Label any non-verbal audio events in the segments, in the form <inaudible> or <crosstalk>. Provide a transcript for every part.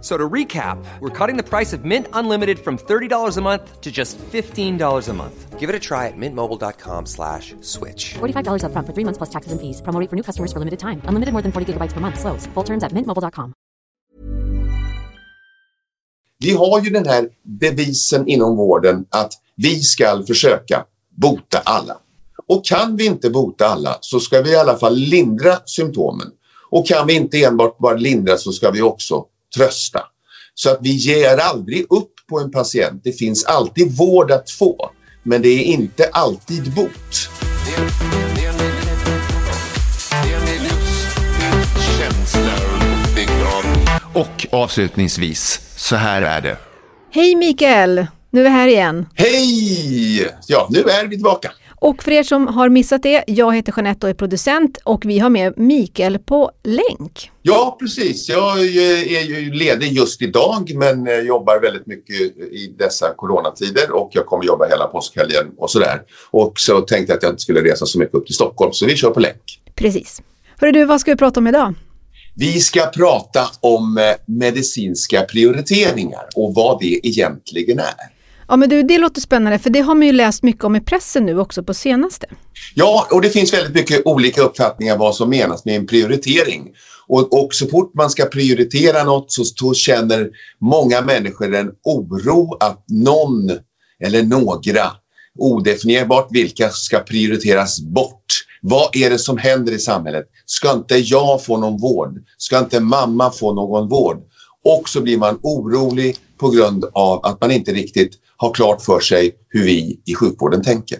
So to recap, we're cutting the price of Mint Unlimited from $30 a month to just $15 a month. Give it a try at mintmobile.com slash switch. $45 upfront for three months plus taxes and fees. Promo rate for new customers for limited time. Unlimited more than 40 gigabytes per month. Slows. Full terms at mintmobile.com. Vi har ju den här devisen inom vården att vi ska försöka bota alla. Och kan vi inte bota alla så ska vi i alla fall lindra symptomen. Och kan vi inte enbart bara lindra så ska vi också trösta. Så att vi ger aldrig upp på en patient. Det finns alltid vård att få, men det är inte alltid bot. Och avslutningsvis, så här är det. Hej Mikael! Nu är vi här igen. Hej! Ja, nu är vi tillbaka. Och för er som har missat det, jag heter Jeanette och är producent och vi har med Mikael på länk. Ja, precis. Jag är ju ledig just idag men jobbar väldigt mycket i dessa coronatider och jag kommer jobba hela påskhelgen och sådär. Och så tänkte jag att jag inte skulle resa så mycket upp till Stockholm så vi kör på länk. Precis. Hörru du, vad ska vi prata om idag? Vi ska prata om eh, medicinska prioriteringar och vad det egentligen är. Ja men du, det låter spännande för det har man ju läst mycket om i pressen nu också på senaste. Ja, och det finns väldigt mycket olika uppfattningar vad som menas med en prioritering. Och, och så fort man ska prioritera något så, så känner många människor en oro att någon eller några, odefinierbart vilka, ska prioriteras bort. Vad är det som händer i samhället? Ska inte jag få någon vård? Ska inte mamma få någon vård? Och så blir man orolig på grund av att man inte riktigt har klart för sig hur vi i sjukvården tänker.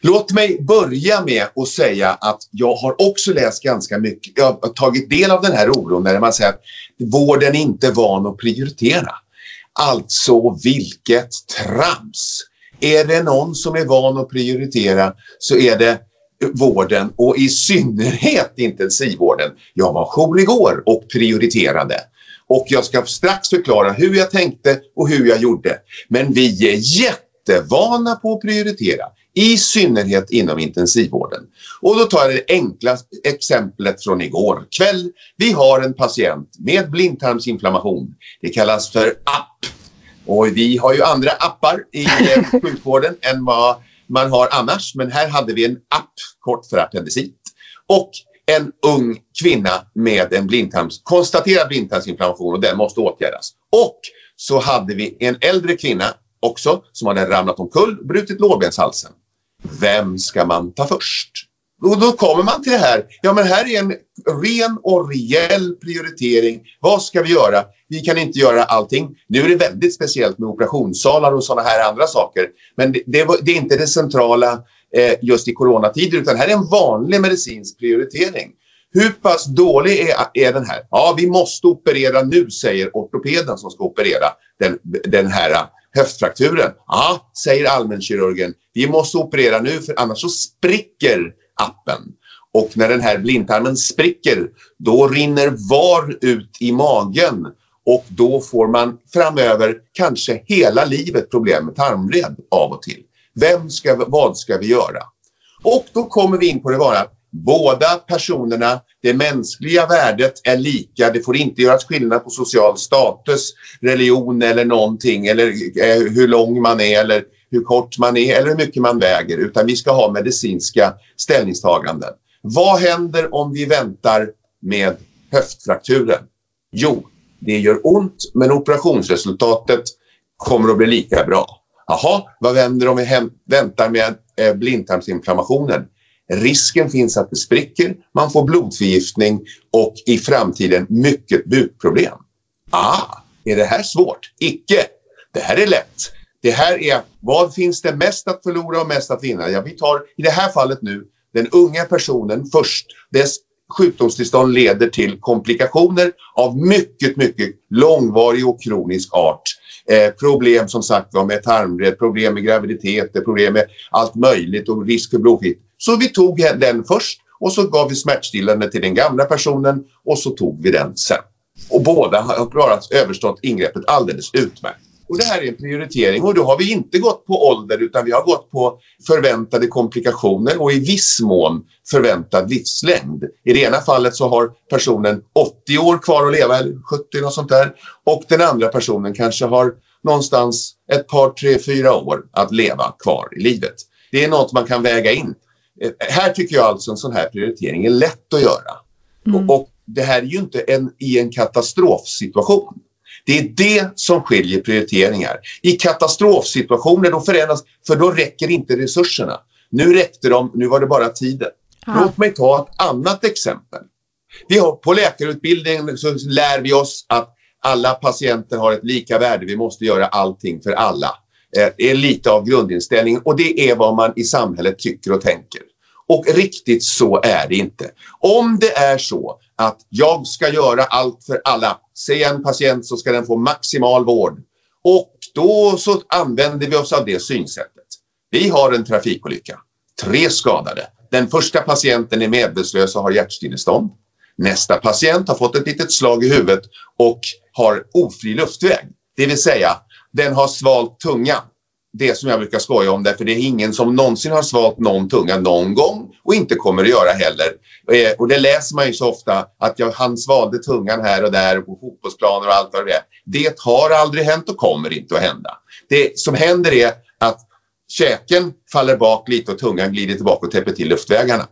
Låt mig börja med att säga att jag har också läst ganska mycket, jag har tagit del av den här oron när man säger att vården inte är van att prioritera. Alltså vilket trams! Är det någon som är van att prioritera så är det vården och i synnerhet intensivvården. Jag var jour igår och prioriterade. Och jag ska strax förklara hur jag tänkte och hur jag gjorde. Men vi är jättevana på att prioritera, i synnerhet inom intensivvården. Och då tar jag det enkla exemplet från igår kväll. Vi har en patient med blindtarmsinflammation. Det kallas för app. Och vi har ju andra appar i eh, <laughs> sjukvården än vad man har annars. Men här hade vi en app, kort för appendicit. Och en ung kvinna med en blindtarms, konstaterad blindtarmsinflammation och den måste åtgärdas. Och så hade vi en äldre kvinna också som hade ramlat omkull och brutit lårbenshalsen. Vem ska man ta först? Och då kommer man till det här, ja men här är en ren och rejäl prioritering. Vad ska vi göra? Vi kan inte göra allting. Nu är det väldigt speciellt med operationssalar och sådana här andra saker. Men det, det, det är inte det centrala eh, just i coronatider utan här är en vanlig medicinsk prioritering. Hur pass dålig är, är den här? Ja, vi måste operera nu, säger ortopeden som ska operera den, den här höftfrakturen. Ja, säger allmänkirurgen. Vi måste operera nu för annars så spricker appen. Och när den här blindtarmen spricker, då rinner var ut i magen och då får man framöver kanske hela livet problem med tarmvred av och till. Vem ska, vad ska vi göra? Och då kommer vi in på det bara båda personerna, det mänskliga värdet är lika. Det får inte göras skillnad på social status, religion eller någonting eller eh, hur lång man är eller hur kort man är eller hur mycket man väger utan vi ska ha medicinska ställningstaganden. Vad händer om vi väntar med höftfrakturen? Jo, det gör ont men operationsresultatet kommer att bli lika bra. Jaha, vad händer om vi väntar med eh, blindtarmsinflammationen? Risken finns att det spricker, man får blodförgiftning och i framtiden mycket bukproblem. Ah, är det här svårt? Icke! Det här är lätt. Det här är, vad finns det mest att förlora och mest att vinna? Ja, vi tar i det här fallet nu den unga personen först. Dess sjukdomstillstånd leder till komplikationer av mycket, mycket långvarig och kronisk art. Eh, problem som sagt var med tarmvred, problem med graviditeter, problem med allt möjligt och risk för blodfitt. Så vi tog den först och så gav vi smärtstillande till den gamla personen och så tog vi den sen. Och båda har klarat överstått ingreppet alldeles utmärkt. Och det här är en prioritering och då har vi inte gått på ålder utan vi har gått på förväntade komplikationer och i viss mån förväntad livslängd. I det ena fallet så har personen 80 år kvar att leva, eller 70 och sånt där. Och den andra personen kanske har någonstans ett par, tre, fyra år att leva kvar i livet. Det är något man kan väga in. Eh, här tycker jag alltså en sån här prioritering är lätt att göra. Mm. Och, och det här är ju inte en, i en katastrofsituation. Det är det som skiljer prioriteringar. I katastrofsituationer då förändras, för då räcker inte resurserna. Nu räckte de, nu var det bara tiden. Ja. Låt mig ta ett annat exempel. Vi har, på läkarutbildningen så lär vi oss att alla patienter har ett lika värde. Vi måste göra allting för alla. Eh, det är lite av grundinställningen och det är vad man i samhället tycker och tänker. Och riktigt så är det inte. Om det är så att jag ska göra allt för alla, säg en patient så ska den få maximal vård. Och då så använder vi oss av det synsättet. Vi har en trafikolycka, tre skadade. Den första patienten är medvetslös och har hjärtstillestånd. Nästa patient har fått ett litet slag i huvudet och har ofri luftväg. Det vill säga, den har svalt tungan det som jag brukar skoja om därför det är ingen som någonsin har svalt någon tunga någon gång och inte kommer att göra heller. Eh, och det läser man ju så ofta att jag, han svalde tungan här och där på fotbollsplaner och allt vad det är. Det har aldrig hänt och kommer inte att hända. Det som händer är att käken faller bak lite och tungan glider tillbaka och täpper till luftvägarna.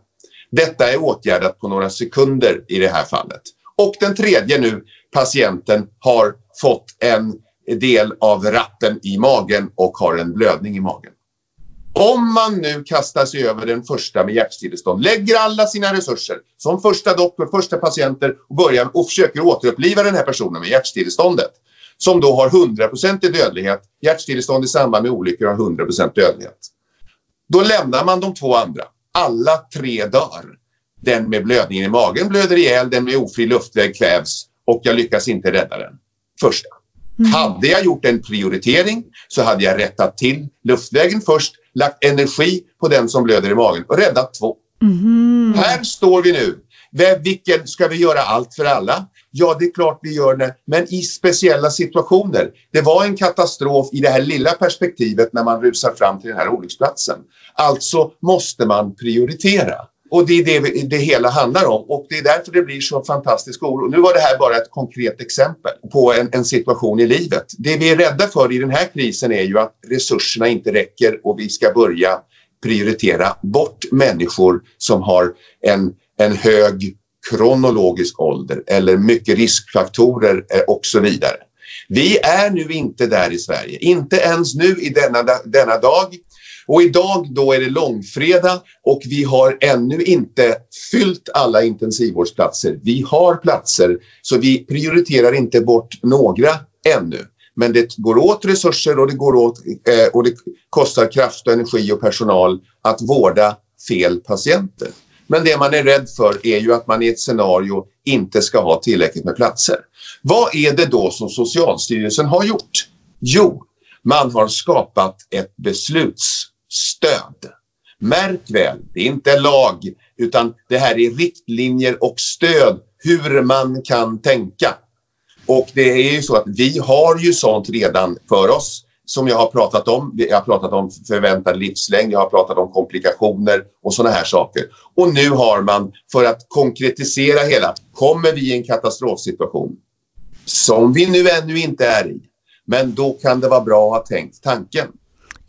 Detta är åtgärdat på några sekunder i det här fallet. Och den tredje nu, patienten har fått en del av ratten i magen och har en blödning i magen. Om man nu kastar sig över den första med hjärtstillestånd, lägger alla sina resurser som första doktor, första patienter och börjar och försöker återuppliva den här personen med hjärtstilleståndet som då har 100% dödlighet. Hjärtstillestånd i samband med olyckor har 100% dödlighet. Då lämnar man de två andra. Alla tre dör. Den med blödningen i magen blöder ihjäl, den med ofri luftväg kvävs och jag lyckas inte rädda den första. Mm. Hade jag gjort en prioritering så hade jag rättat till luftvägen först, lagt energi på den som blöder i magen och räddat två. Mm. Här står vi nu. Vilken ska vi göra allt för alla? Ja, det är klart vi gör det, men i speciella situationer. Det var en katastrof i det här lilla perspektivet när man rusar fram till den här olycksplatsen. Alltså måste man prioritera. Och det är det det hela handlar om och det är därför det blir så fantastisk oro. Nu var det här bara ett konkret exempel på en, en, situation i livet. Det vi är rädda för i den här krisen är ju att resurserna inte räcker och vi ska börja prioritera bort människor som har en, en hög kronologisk ålder eller mycket riskfaktorer eh, och så vidare. Vi är nu inte där i Sverige, inte ens nu i denna, denna dag och idag då är det långfredag och vi har ännu inte fyllt alla intensivvårdsplatser. Vi har platser så vi prioriterar inte bort några ännu. Men det går åt resurser och det, går åt, eh, och det kostar kraft, och energi och personal att vårda fel patienter. Men det man är rädd för är ju att man i ett scenario inte ska ha tillräckligt med platser. Vad är det då som Socialstyrelsen har gjort? Jo, man har skapat ett besluts stöd. Märk väl, det är inte lag utan det här är riktlinjer och stöd hur man kan tänka. Och det är ju så att vi har ju sånt redan för oss som jag har pratat om. Jag har pratat om förväntad livslängd, jag har pratat om komplikationer och sådana här saker. Och nu har man, för att konkretisera hela, kommer vi i en katastrofsituation som vi nu ännu inte är i, men då kan det vara bra att ha tänkt tanken.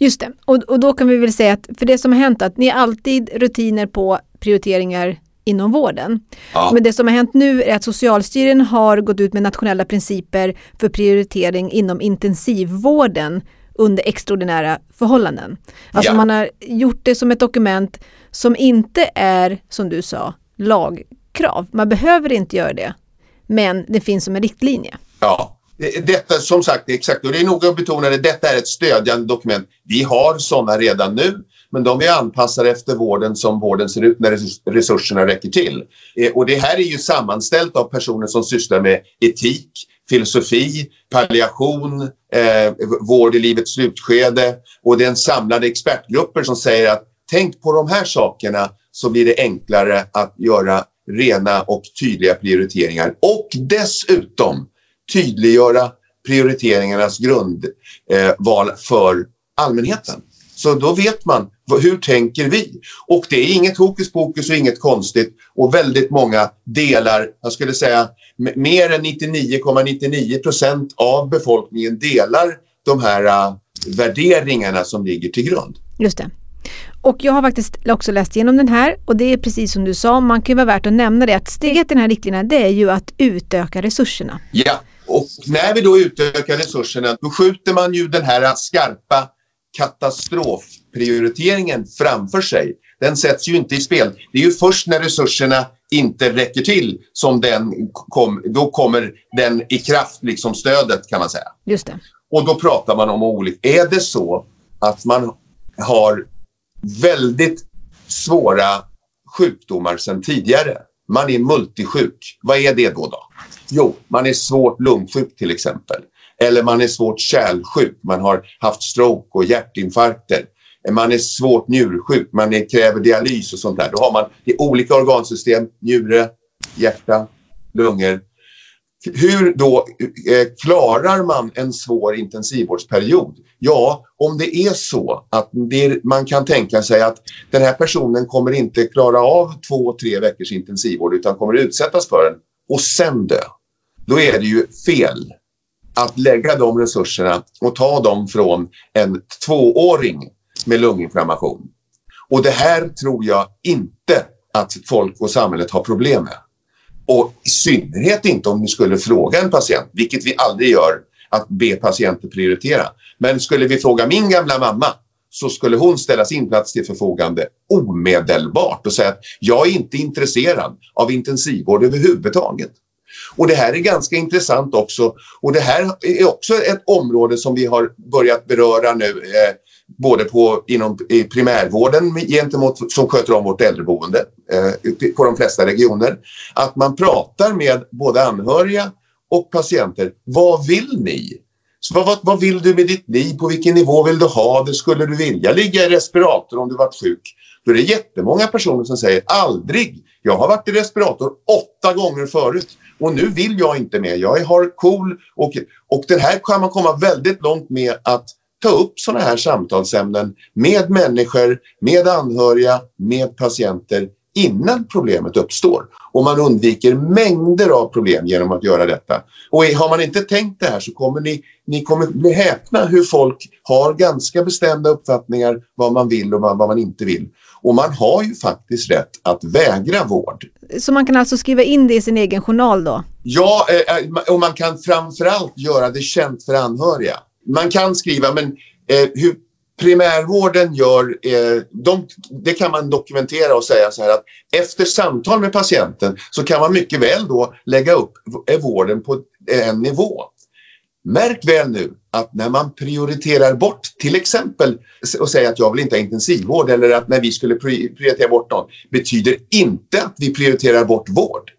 Just det, och, och då kan vi väl säga att för det som har hänt att ni alltid rutiner på prioriteringar inom vården. Ja. Men det som har hänt nu är att Socialstyrelsen har gått ut med nationella principer för prioritering inom intensivvården under extraordinära förhållanden. Alltså Ja. man har gjort det som ett dokument som inte är, som du sa, lagkrav. Man behöver inte göra det, men det finns som en riktlinje. Ja, Eh, detta som sagt, det är exakt, och det är noga att betona det, detta är ett stödjande dokument. Vi har sådana redan nu, men de är anpassade efter vården som vården ser ut när resurserna räcker till. Eh, och det här är ju sammanställt av personer som sysslar med etik, filosofi, palliation, eh, vård i livets slutskede och det är en samlad expertgrupper som säger att tänk på de här sakerna så blir det enklare att göra rena och tydliga prioriteringar. Och dessutom tydliggöra prioriteringarnas grundval eh, för allmänheten. Så då vet man hur tänker vi? Och det är inget hokus pokus och inget konstigt och väldigt många delar, jag skulle säga mer än 99,99 procent av befolkningen delar de här äh, värderingarna som ligger till grund. Just det. Och jag har faktiskt också läst igenom den här och det är precis som du sa, man kan ju vara värt att nämna det att steg ett i den här riktlinjen det är ju att utöka resurserna. Ja, och när vi då utökar resurserna då skjuter man ju den här skarpa katastrofprioriteringen framför sig. Den sätts ju inte i spel. Det är ju först när resurserna inte räcker till som den kom, då kommer den i kraft, liksom stödet kan man säga. Just det. Och då pratar man om olika... Är det så att man har väldigt svåra sjukdomar sedan tidigare? Man är multisjuk. Vad är det då? då? Jo, man är svårt lungsjuk till exempel. Eller man är svårt kärlsjuk. Man har haft stroke och hjärtinfarkter. Man är svårt njursjuk. Man är, kräver dialys och sånt där. Då har man i olika organsystem, njure, hjärta, lungor, hur då eh, klarar man en svår intensivvårdsperiod? Ja, om det är så att är, man kan tänka sig att den här personen kommer inte klara av två, tre veckors intensivvård utan kommer utsättas för den och sen dö. Då är det ju fel att lägga de resurserna och ta dem från en tvååring med lunginflammation. Och det här tror jag inte att folk och samhället har problem med. Och i synnerhet inte om ni skulle fråga en patient, vilket vi aldrig gör, att be patienter prioritera. Men skulle vi fråga min gamla mamma så skulle hon ställa sin plats till förfogande omedelbart och säga att jag är inte intresserad av intensivvård överhuvudtaget. Och det här är ganska intressant också och det här är också ett område som vi har börjat beröra nu eh, både på, inom i primärvården gentemot, som sköter om vårt äldreboende eh, på de flesta regioner. Att man pratar med både anhöriga och patienter. Vad vill ni? Så vad, vad, vill du med ditt liv? På vilken nivå vill du ha det? Skulle du vilja ligga i respirator om du varit sjuk? Då är det jättemånga personer som säger aldrig. Jag har varit i respirator åtta gånger förut och nu vill jag inte mer. Jag har KOL och, och det här kan man komma väldigt långt med att ta upp sådana här samtalsämnen med människor, med anhöriga, med patienter innan problemet uppstår. Och man undviker mängder av problem genom att göra detta. Och har man inte tänkt det här så kommer ni, ni kommer bli häpna hur folk har ganska bestämda uppfattningar vad man vill och vad, man inte vill. Och man har ju faktiskt rätt att vägra vård. Så man kan alltså skriva in det i sin egen journal då? Ja, eh, och man kan framförallt göra det känt för anhöriga. Man kan skriva, men eh, hur primärvården gör, eh, de, det kan man dokumentera och säga så här att efter samtal med patienten så kan man mycket väl då lägga upp vården på en nivå. Märk väl nu att när man prioriterar bort till exempel och säger att jag vill inte ha intensivvård eller att när vi skulle prioritera bort någon betyder inte att vi prioriterar bort vård.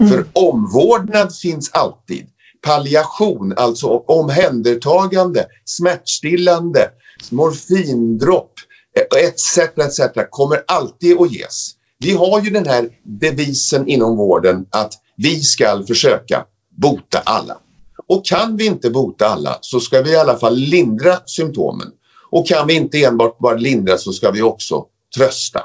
Mm. För omvårdnad finns alltid. Palliation, alltså omhändertagande, smärtstillande, morfindropp etc. etc. kommer alltid att ges. Vi har ju den här devisen inom vården att vi ska försöka bota alla. Och kan vi inte bota alla så ska vi i alla fall lindra symptomen. Och kan vi inte enbart bara lindra så ska vi också trösta.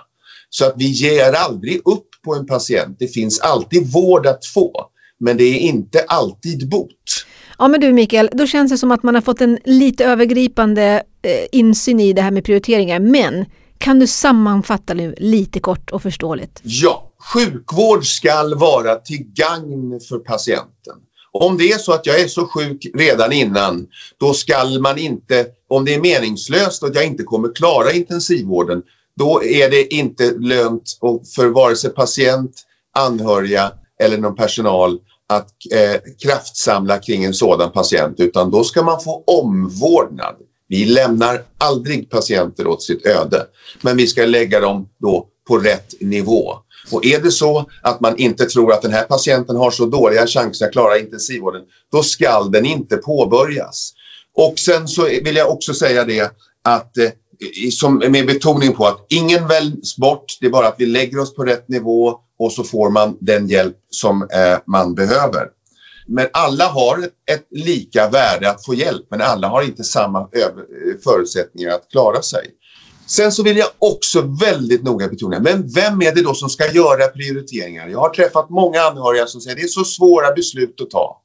Så att vi ger aldrig upp på en patient. Det finns alltid vård att få, men det är inte alltid bot. Ja men du Mikael, då känns det som att man har fått en lite övergripande Eh, insyn i det här med prioriteringar. Men kan du sammanfatta nu lite kort och förståeligt? Ja, sjukvård ska vara till gagn för patienten. Om det är så att jag är så sjuk redan innan, då ska man inte om det är meningslöst och att jag inte kommer klara intensivvården, då är det inte lönt för vare sig patient, anhöriga eller någon personal att eh, kraftsamla kring en sådan patient utan då ska man få omvårdnad. Vi lämnar aldrig patienter åt sitt öde men vi ska lägga dem då på rätt nivå. Och är det så att man inte tror att den här patienten har så dåliga chanser att klara intensivvården, då ska den inte påbörjas. Och sen så vill jag också säga det att eh, som, med betoning på att ingen väljs bort, det är bara att vi lägger oss på rätt nivå och så får man den hjälp som eh, man behöver. Men alla har ett, ett, lika värde att få hjälp, men alla har inte samma förutsättningar att klara sig. Sen så vill jag också väldigt noga betona, men vem är det då som ska göra prioriteringar? Jag har träffat många anhöriga som säger det är så svåra beslut att ta.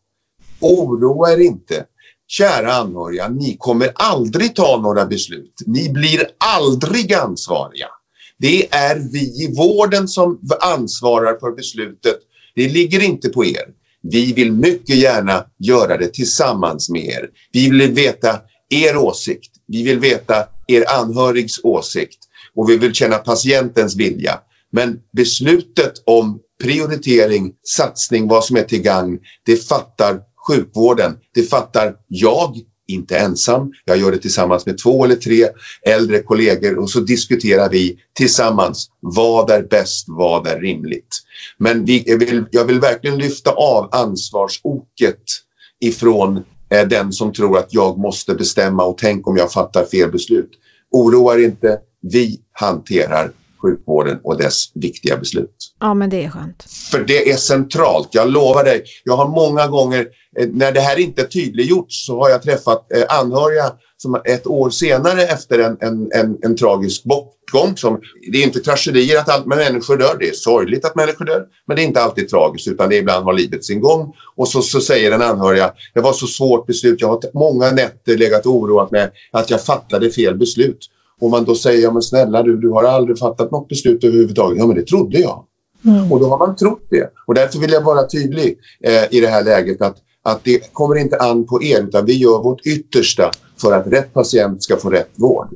Oroa er inte. Kära anhöriga, ni kommer aldrig ta några beslut. Ni blir aldrig ansvariga. Det är vi i vården som ansvarar för beslutet. Det ligger inte på er. Vi vill mycket gärna göra det tillsammans med er. Vi vill veta er åsikt. Vi vill veta er anhörigs åsikt och vi vill känna patientens vilja. Men beslutet om prioritering, satsning, vad som är till gagn, det fattar sjukvården. Det fattar jag, inte ensam. Jag gör det tillsammans med två eller tre äldre kollegor och så diskuterar vi tillsammans vad är bäst, vad är rimligt. Men vi, jag, vill, jag vill verkligen lyfta av ansvarsoket ifrån eh, den som tror att jag måste bestämma och tänk om jag fattar fel beslut. Oroa er inte, vi hanterar sjukvården och dess viktiga beslut. Ja, men det är skönt. För det är centralt, jag lovar dig. Jag har många gånger, eh, när det här inte är tydliggjort, så har jag träffat eh, anhöriga som ett år senare efter en, en, en, en tragisk bortgång. Som, det är inte tragedier att med människor dör, det är sorgligt att människor dör, men det är inte alltid tragiskt utan det ibland har livet sin gång. Och så, så säger den anhöriga, det var så svårt beslut, jag har många nätter legat och oroat mig att jag fattade fel beslut. Och man då säger, ja men snälla du, du har aldrig fattat något beslut överhuvudtaget. Ja men det trodde jag. Mm. Och då har man trott det. Och därför vill jag vara tydlig eh, i det här läget att, att det kommer inte an på er utan vi gör vårt yttersta för att rätt patient ska få rätt vård.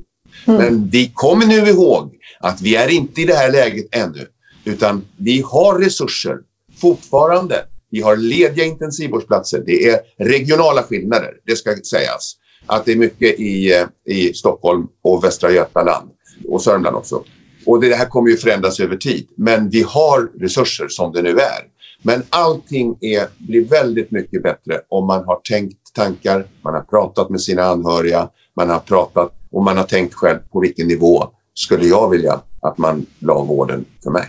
Mm. Men vi kommer nu ihåg att vi är inte i det här läget ännu utan vi har resurser fortfarande. Vi har lediga intensivvårdsplatser. Det är regionala skillnader, det ska sägas att det är mycket i, eh, i Stockholm och Västra Götaland och Sörmland också. Och det här kommer ju förändras över tid. Men vi har resurser som det nu är. Men allting är, blir väldigt mycket bättre om man har tänkt tankar, man har pratat med sina anhöriga, man har pratat och man har tänkt själv på vilken nivå skulle jag vilja att man la vården för mig.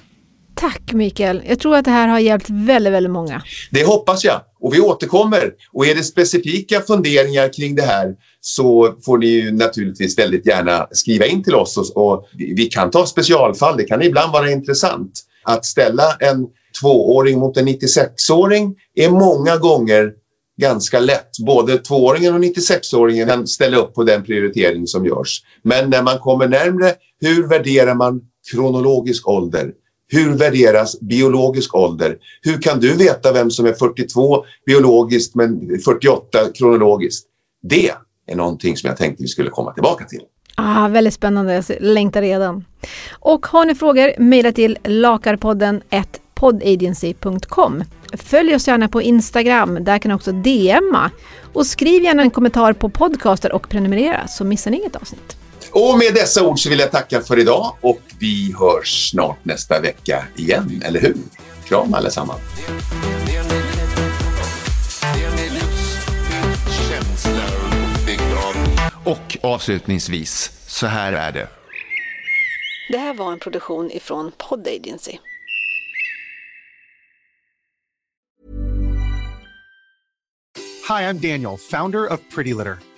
Tack Mikael. Jag tror att det här har hjälpt väldigt, väldigt många. Det hoppas jag. Och vi återkommer. Och är det specifika funderingar kring det här så får ni ju naturligtvis väldigt gärna skriva in till oss. Och, och vi kan ta specialfall. Det kan ibland vara intressant. Att ställa en tvååring mot en 96-åring är många gånger ganska lätt. Både tvååringen och 96-åringen kan ställa upp på den prioritering som görs. Men när man kommer närmre, hur värderar man kronologisk ålder? Hur värderas biologisk ålder? Hur kan du veta vem som är 42 biologiskt men 48 kronologiskt? Det är någonting som jag tänkte vi skulle komma tillbaka till. Ah, väldigt spännande, jag längtar redan. Och har ni frågor, mejla till lakarpodden 1poddagency.com. Följ oss gärna på Instagram, där kan ni också DMa. Och skriv gärna en kommentar på podcaster och prenumerera så missar ni inget avsnitt. Och med dessa ord så vill jag tacka för idag och vi hörs snart nästa vecka igen, eller hur? Kram allesammans! Och avslutningsvis, så här är det. Det här var en produktion ifrån Pod Agency. Hi, I'm Daniel, founder of Pretty Litter.